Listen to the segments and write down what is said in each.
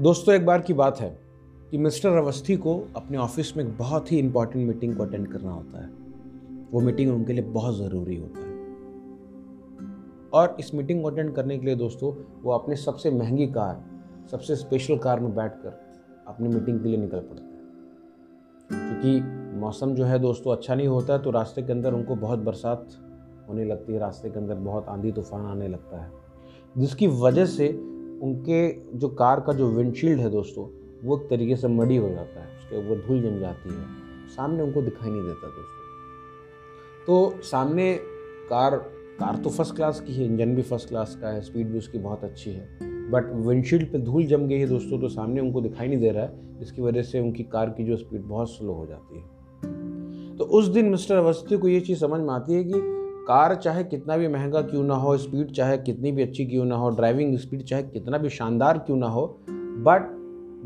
दोस्तों, एक बार की बात है कि मिस्टर अवस्थी को अपने ऑफ़िस में एक बहुत ही इंपॉर्टेंट मीटिंग को अटेंड करना होता है। वो मीटिंग उनके लिए बहुत ज़रूरी होता है। और इस मीटिंग को अटेंड करने के लिए दोस्तों, वो अपने सबसे महँगी कार, सबसे स्पेशल कार में बैठकर अपनी मीटिंग के लिए निकल पड़ते हैं। क्योंकि मौसम जो है दोस्तों अच्छा नहीं होता तो रास्ते के अंदर उनको बहुत बरसात होने लगती है, रास्ते के अंदर बहुत आंधी तूफ़ान आने लगता है। जिसकी वजह से उनके जो कार का जो विंडशील्ड है दोस्तों, वो एक तरीके से मड़ी हो जाता है, उसके ऊपर धूल जम जाती है। सामने उनको दिखाई नहीं देता दोस्तों। तो सामने कार कार तो फ़र्स्ट क्लास की है इंजन भी फ़र्स्ट क्लास का है स्पीड भी उसकी बहुत अच्छी है। बट विंडशील्ड पे धूल जम गई है दोस्तों तो सामने उनको दिखाई नहीं दे रहा है, जिसकी वजह से उनकी कार की जो स्पीड बहुत स्लो हो जाती है। तो उस दिन मिस्टर अवस्थी को ये चीज़ समझ में आती है कि कार चाहे कितना भी महँगा क्यों ना हो स्पीड चाहे कितनी भी अच्छी क्यों ना हो ड्राइविंग स्पीड चाहे कितना भी शानदार क्यों ना हो बट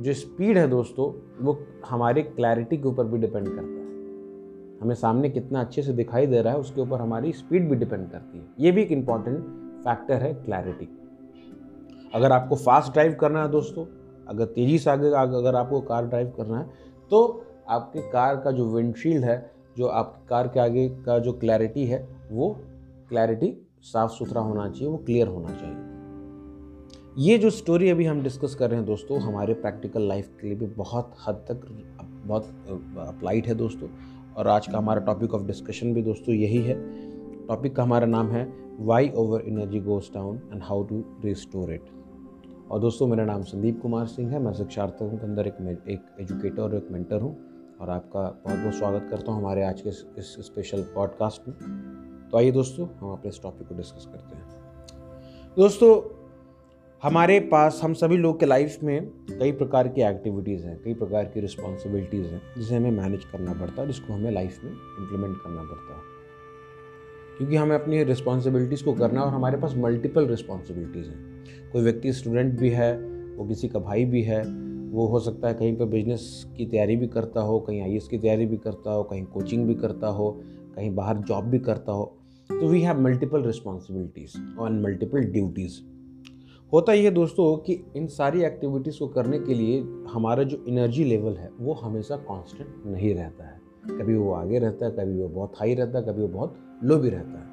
जो स्पीड है दोस्तों, वो हमारे क्लैरिटी के ऊपर भी डिपेंड करता है। हमें सामने कितना अच्छे से दिखाई दे रहा है, उसके ऊपर हमारी स्पीड भी डिपेंड करती है। ये भी एक इंपॉर्टेंट फैक्टर है क्लैरिटी अगर आपको फास्ट ड्राइव करना है दोस्तों, अगर तेज़ी से आगे, अगर आपको कार ड्राइव करना है तो आपके कार का जो विंडशील्ड है, जो आपकी कार के आगे का जो क्लैरिटी है वो क्लैरिटी साफ़ सुथरा होना चाहिए, वो क्लियर होना चाहिए। ये जो स्टोरी अभी हम डिस्कस कर रहे हैं दोस्तों, हमारे प्रैक्टिकल लाइफ के लिए भी बहुत हद तक बहुत अप्लाइड है दोस्तों। और आज का हमारा टॉपिक ऑफ़ डिस्कशन भी दोस्तों यही है। टॉपिक का हमारा नाम है why our energy goes down and how to restore it और दोस्तों, मेरा नाम संदीप कुमार सिंह है। मैं शिक्षार्थियों के अंदर एक एक एजुकेटर और एक मेंटर हूँ। और आपका बहुत बहुत स्वागत करता हूँ हमारे आज के इस स्पेशल पॉडकास्ट में। तो आइए दोस्तों, हम अपने इस टॉपिक को डिस्कस करते हैं। दोस्तों, हमारे पास, हम सभी लोग के लाइफ में कई प्रकार की एक्टिविटीज़ हैं, कई प्रकार की रिस्पॉन्सिबिलिटीज़ हैं, जिसे हमें मैनेज करना पड़ता है जिसको हमें लाइफ में इम्प्लीमेंट करना पड़ता है। क्योंकि हमें अपनी रिस्पॉन्सिबिलिटीज़ को करना और हमारे पास मल्टीपल रिस्पॉन्सिबिलिटीज़ हैं। कोई व्यक्ति स्टूडेंट भी है, वो किसी का भाई भी है, वो हो सकता है कहीं पर बिज़नेस की तैयारी भी करता हो, कहीं आईएएस की तैयारी भी करता हो, कहीं कोचिंग भी करता हो, कहीं बाहर जॉब भी करता हो तो वी हैव मल्टीपल रिस्पॉन्सिबिलिटीज़ और मल्टीपल ड्यूटीज़ होता ये दोस्तों कि इन सारी एक्टिविटीज़ को करने के लिए हमारा जो एनर्जी लेवल है, वो हमेशा कांस्टेंट नहीं रहता है। कभी वो आगे रहता है, कभी वो बहुत हाई रहता है, कभी वो बहुत लो भी रहता है।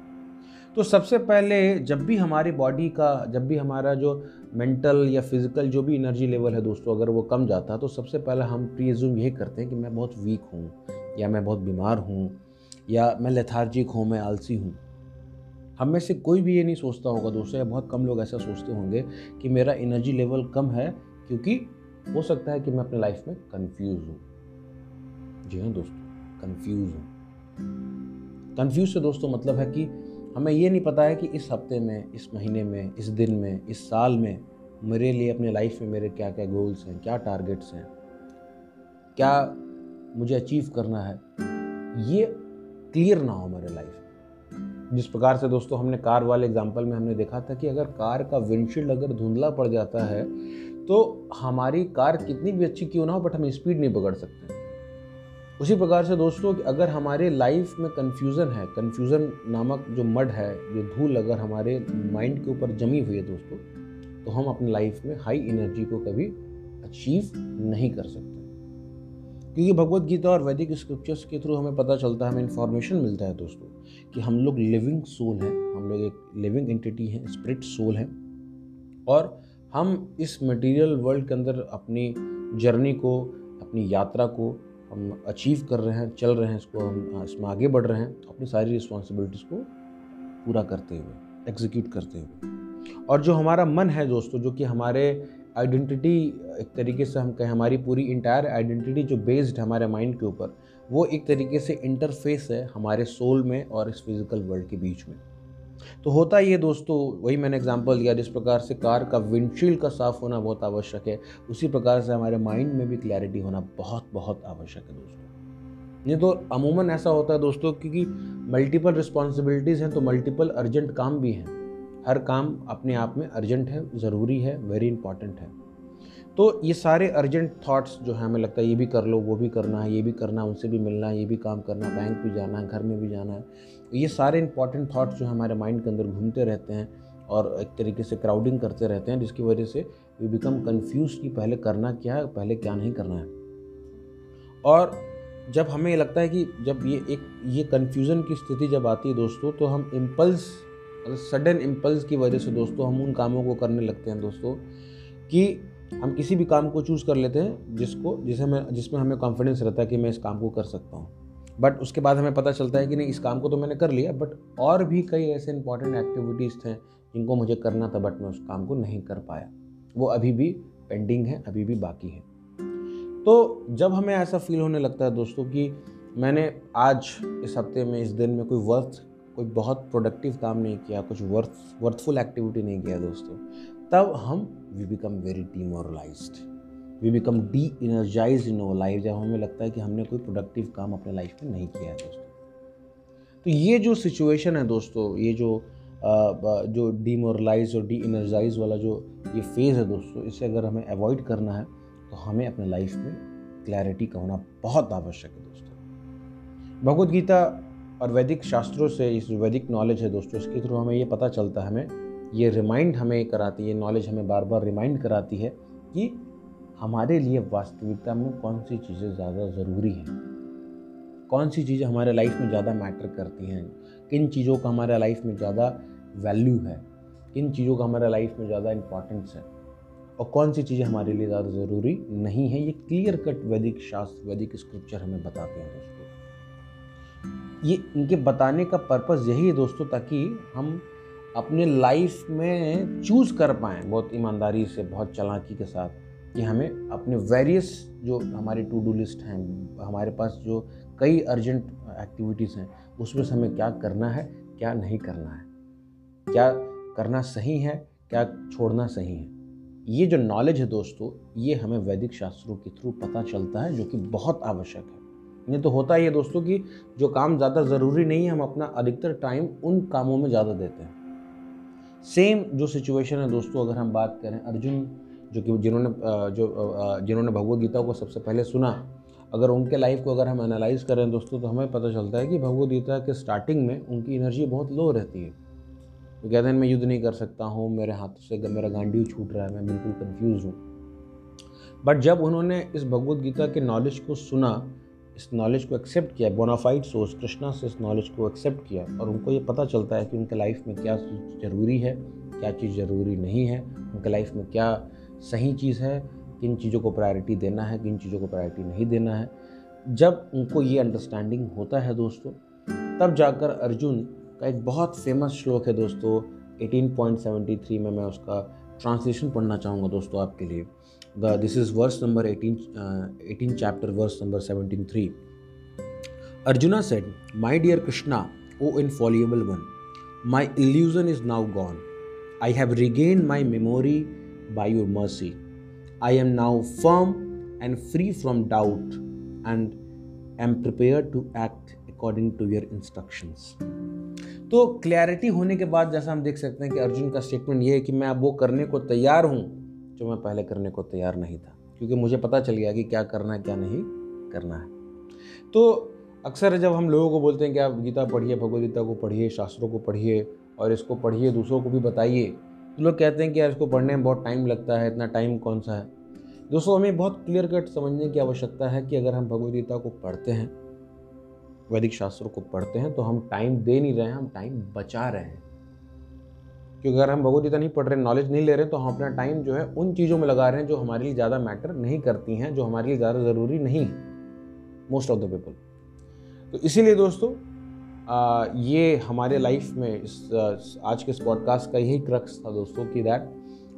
तो सबसे पहले जब भी हमारी बॉडी का, जब भी हमारा जो मेंटल या फ़िज़िकल जो भी एनर्जी लेवल है दोस्तों, अगर वो कम जाता है तो सबसे पहले हम प्रीज्यूम यही करते हैं कि मैं बहुत वीक हूँ, या मैं बहुत बीमार हूँ, या मैं लेथार्जिक हूँ, मैं आलसी हूँ। हम में से कोई भी ये नहीं सोचता होगा दोस्तों, या बहुत कम लोग ऐसा सोचते होंगे कि मेरा एनर्जी लेवल कम है क्योंकि हो सकता है कि मैं अपने लाइफ में कंफ्यूज हूँ। जी हाँ दोस्तों कंफ्यूज हूँ। कंफ्यूज से दोस्तों मतलब है कि हमें ये नहीं पता है कि इस हफ़्ते में, इस महीने में, इस दिन में, इस साल में मेरे लिए अपने लाइफ में मेरे क्या क्या गोल्स हैं, क्या टारगेट्स हैं, क्या मुझे अचीव करना है, ये क्लियर ना हो मेरे लाइफ जिस प्रकार से दोस्तों हमने कार वाले एग्ज़ाम्पल में हमने देखा था कि अगर कार का विंडशील्ड अगर धुंधला पड़ जाता है तो हमारी कार कितनी भी अच्छी क्यों ना हो बट हम स्पीड नहीं पकड़ सकते। उसी प्रकार से दोस्तों कि अगर हमारे लाइफ में कन्फ्यूज़न है कन्फ्यूज़न नामक जो मड है जो धूल अगर हमारे माइंड के ऊपर जमी हुई है दोस्तों तो हम अपनी लाइफ में हाई एनर्जी को कभी अचीव नहीं कर सकते। क्योंकि भगवत गीता और वैदिक स्क्रिप्चर्स के थ्रू हमें पता चलता है, हमें इन्फॉर्मेशन मिलता है दोस्तों, कि हम लोग लिविंग सोल हैं, हम लोग एक लिविंग एंटिटी हैं स्पिरिट सोल हैं, और हम इस मटेरियल वर्ल्ड के अंदर अपनी जर्नी को, अपनी यात्रा को हम अचीव कर रहे हैं, चल रहे हैं, इसको हम इसमें आगे बढ़ रहे हैं, अपनी सारी रिस्पॉन्सिबिलिटीज़ को पूरा करते हुए एग्जीक्यूट करते हुए। और जो हमारा मन है दोस्तों, जो कि हमारे आइडेंटिटी एक तरीके से हम कहें, हमारी पूरी इंटायर आइडेंटिटी जो बेस्ड हमारे माइंड के ऊपर, वो एक तरीके से इंटरफेस है हमारे सोल में और इस फ़िज़िकल वर्ल्ड के बीच में। तो होता ये दोस्तों, वही मैंने एग्जांपल दिया, जिस प्रकार से कार का विंडशील्ड का साफ़ होना बहुत आवश्यक है, उसी प्रकार से हमारे माइंड में भी क्लैरिटी होना बहुत बहुत आवश्यक है दोस्तों। नहीं तो अमूमन ऐसा होता है दोस्तों, क्योंकि मल्टीपल रिस्पॉन्सिबिलिटीज़ हैं तो मल्टीपल अर्जेंट काम भी हैं। हर काम अपने आप में अर्जेंट है, ज़रूरी है वेरी इंपॉर्टेंट है। तो ये सारे अर्जेंट थॉट्स जो है, हमें लगता है ये भी कर लो, वो भी करना है, ये भी करना है, उनसे भी मिलना है, ये भी काम करना बैंक भी जाना है, घर में भी जाना है। ये सारे इंपॉर्टेंट थाट्स जो हमारे माइंड के अंदर घूमते रहते हैं और एक तरीके से क्राउडिंग करते रहते हैं, जिसकी वजह से वी बिकम कन्फ्यूज़ कि पहले करना क्या है, पहले क्या नहीं करना है। और जब हमें लगता है कि जब ये एक, ये कन्फ्यूज़न की स्थिति जब आती है दोस्तों तो हम इम्पल्स सडन इम्पल्स की वजह से दोस्तों हम उन कामों को करने लगते हैं दोस्तों कि हम किसी भी काम को चूज़ कर लेते हैं जिसको, जिसे हमें जिसमें हमें कॉन्फिडेंस रहता है कि मैं इस काम को कर सकता हूँ। बट उसके बाद हमें पता चलता है कि नहीं, इस काम को तो मैंने कर लिया बट और भी कई ऐसे इंपॉर्टेंट एक्टिविटीज़ थे जिनको मुझे करना था बट मैं उस काम को नहीं कर पाया। वो अभी भी पेंडिंग है, अभी भी बाकी है। तो जब हमें ऐसा फील होने लगता है दोस्तों कि मैंने आज इस हफ़्ते में, इस दिन में कोई वर्थ कोई बहुत प्रोडक्टिव काम नहीं किया, कुछ वर्थ वर्थफुल एक्टिविटी नहीं किया दोस्तों, तब हम we become very demoralised we become de energise in our life जब हमें लगता है कि हमने कोई प्रोडक्टिव काम अपने लाइफ में नहीं किया है दोस्तों। तो ये जो सिचुएशन है दोस्तों, ये जो जो डीमोरलाइज और डी इनर्जाइज वाला जो ये फ़ेज़ है दोस्तों, इसे अगर हमें अवॉइड करना है तो हमें अपने लाइफ में क्लैरिटी का होना बहुत आवश्यक है दोस्तों। भगवद गीता और वैदिक शास्त्रों से, इस वैदिक नॉलेज है दोस्तों, इसके थ्रू हमें ये पता चलता है हमें, ये रिमाइंड हमें कराती है नॉलेज हमें बार बार रिमाइंड कराती है कि हमारे लिए वास्तविकता में कौन सी चीज़ें ज़्यादा ज़रूरी हैं। कौन सी चीज़ें हमारे लाइफ में ज़्यादा मैटर करती हैं? किन चीज़ों का हमारे लाइफ में ज़्यादा वैल्यू है? किन चीज़ों का हमारे लाइफ में ज़्यादा इंपॉर्टेंस है? और कौन सी चीज़ें हमारे लिए ज़्यादा ज़रूरी नहीं है? ये क्लियर कट वैदिक शास्त्र, वैदिक स्क्रिप्चर हमें बताते हैं दोस्तों। ये इनके बताने का पर्पज़ यही है दोस्तों, ताकि हम अपने लाइफ में चूज़ कर पाएँ बहुत ईमानदारी से, बहुत चलाकी के साथ, कि हमें अपने वेरियस जो हमारे टू डू लिस्ट हैं, हमारे पास जो कई अर्जेंट एक्टिविटीज़ हैं, उसमें से हमें क्या करना है, क्या नहीं करना है, क्या करना सही है, क्या छोड़ना सही है। ये जो नॉलेज है दोस्तों, ये हमें वैदिक शास्त्रों के थ्रू पता चलता है, जो कि बहुत आवश्यक है। नहीं तो होता ही है दोस्तों कि जो काम ज़्यादा ज़रूरी नहीं है, हम अपना अधिकतर टाइम उन कामों में ज़्यादा देते हैं। सेम जो सिचुएशन है दोस्तों, अगर हम बात करें अर्जुन, जो कि जिन्होंने जो जिन्होंने भगवत गीता को सबसे पहले सुना, अगर उनके लाइफ को अगर हम एनालाइज करें दोस्तों तो हमें पता चलता है कि भगवत गीता के स्टार्टिंग में उनकी एनर्जी बहुत लो रहती है। वो तो कहते हैं, मैं युद्ध नहीं कर सकता हूँ, मेरे हाथ से, मेरा गांडी छूट रहा है, मैं बिल्कुल कन्फ्यूज़ हूँ। बट जब उन्होंने इस भगवत गीता के नॉलेज को सुना इस नॉलेज को एक्सेप्ट किया बोनाफाइड सोर्स कृष्णा से इस नॉलेज को एक्सेप्ट किया और उनको ये पता चलता है कि उनके लाइफ में क्या ज़रूरी है, क्या चीज़ ज़रूरी नहीं है, उनके लाइफ में क्या सही चीज़ है, किन चीज़ों को प्रायोरिटी देना है, किन चीज़ों को प्रायोरिटी नहीं देना है। जब उनको ये अंडरस्टैंडिंग होता है दोस्तों, तब जाकर अर्जुन का एक बहुत फ़ेमस श्लोक है दोस्तों 18.73 में मैं उसका ट्रांसलेशन पढ़ना चाहूँगा दोस्तों आपके लिए The, this is verse number 18, uh, 18 chapter, verse number 17.3. Arjuna said, My dear Krishna, O infallible one, my illusion is now gone. I have regained my memory by your mercy. I am now firm and free from doubt and am prepared to act according to your instructions. तो clarity होने के बाद जैसा हम देख सकते हैं कि अर्जुन का स्टेटमेंट ये है कि मैं अब वो करने को तैयार हूँ जो मैं पहले करने को तैयार नहीं था। क्योंकि मुझे पता चल गया कि क्या करना है, क्या नहीं करना है। तो अक्सर जब हम लोगों को बोलते हैं कि आप गीता पढ़िए, भगवदगीता को पढ़िए, शास्त्रों को पढ़िए और इसको पढ़िए, दूसरों को भी बताइए तो लोग कहते हैं कि यार इसको पढ़ने में बहुत टाइम लगता है, इतना टाइम कौन सा है? दोस्तों, हमें बहुत क्लियर कट समझने की आवश्यकता है कि अगर हम भगवदगीता को पढ़ते हैं वैदिक शास्त्रों को पढ़ते हैं तो हम टाइम दे नहीं रहे हैं हम टाइम बचा रहे हैं। क्योंकि अगर हम भगवदगीता नहीं पढ़ रहे नॉलेज नहीं ले रहे तो हम अपना टाइम जो है उन चीज़ों में लगा रहे हैं जो हमारे लिए ज़्यादा मैटर नहीं करती हैं जो हमारे लिए ज़्यादा ज़रूरी नहीं है मोस्ट ऑफ़ द पीपल तो इसीलिए दोस्तों आ, ये हमारे लाइफ में इस आज के इस पॉडकास्ट का यही क्रक्स था दोस्तों कि दैट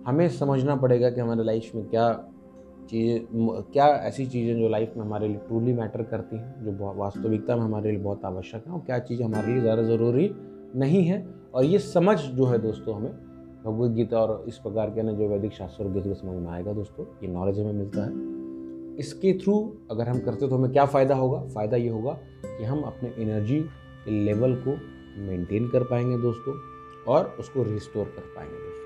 हमें समझना पड़ेगा कि हमारे लाइफ में क्या चीज़ें क्या ऐसी चीज़ें जो लाइफ में हमारे लिए ट्रूली मैटर करती हैं, जो वास्तविकता में हमारे लिए बहुत आवश्यक है और क्या चीज़ हमारे लिए ज़्यादा ज़रूरी नहीं है? और ये समझ जो है दोस्तों हमें भगवत गीता और इस प्रकार के ना जो वैदिक शास्त्र के थ्रू समझ में आएगा दोस्तों, ये नॉलेज हमें मिलता है। इसके थ्रू अगर हम करते तो हमें क्या फ़ायदा होगा? फ़ायदा ये होगा कि हम अपने एनर्जी लेवल को मेंटेन कर पाएँगे दोस्तों और उसको रिस्टोर कर पाएँगे दोस्तों।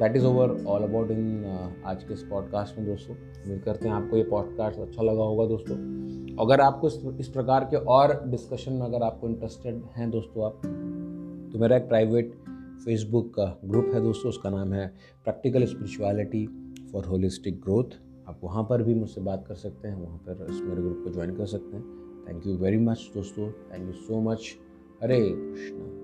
That is overall about इन आज के इस पॉडकास्ट में दोस्तों। उम्मीद करते हैं आपको ये पॉडकास्ट अच्छा लगा होगा दोस्तों। अगर आपको इस प्रकार के और डिस्कशन में अगर आपको इंटरेस्टेड हैं दोस्तों आप तो मेरा एक प्राइवेट फेसबुक का ग्रुप है दोस्तों। उसका नाम है practical spirituality for holistic growth आप वहाँ पर भी मुझसे बात कर सकते हैं। वहाँ पर इस मेरे ग्रुप को ज्वाइन कर सकते हैं। थैंक यू वेरी मच दोस्तों। Thank you so much Hare Krishna.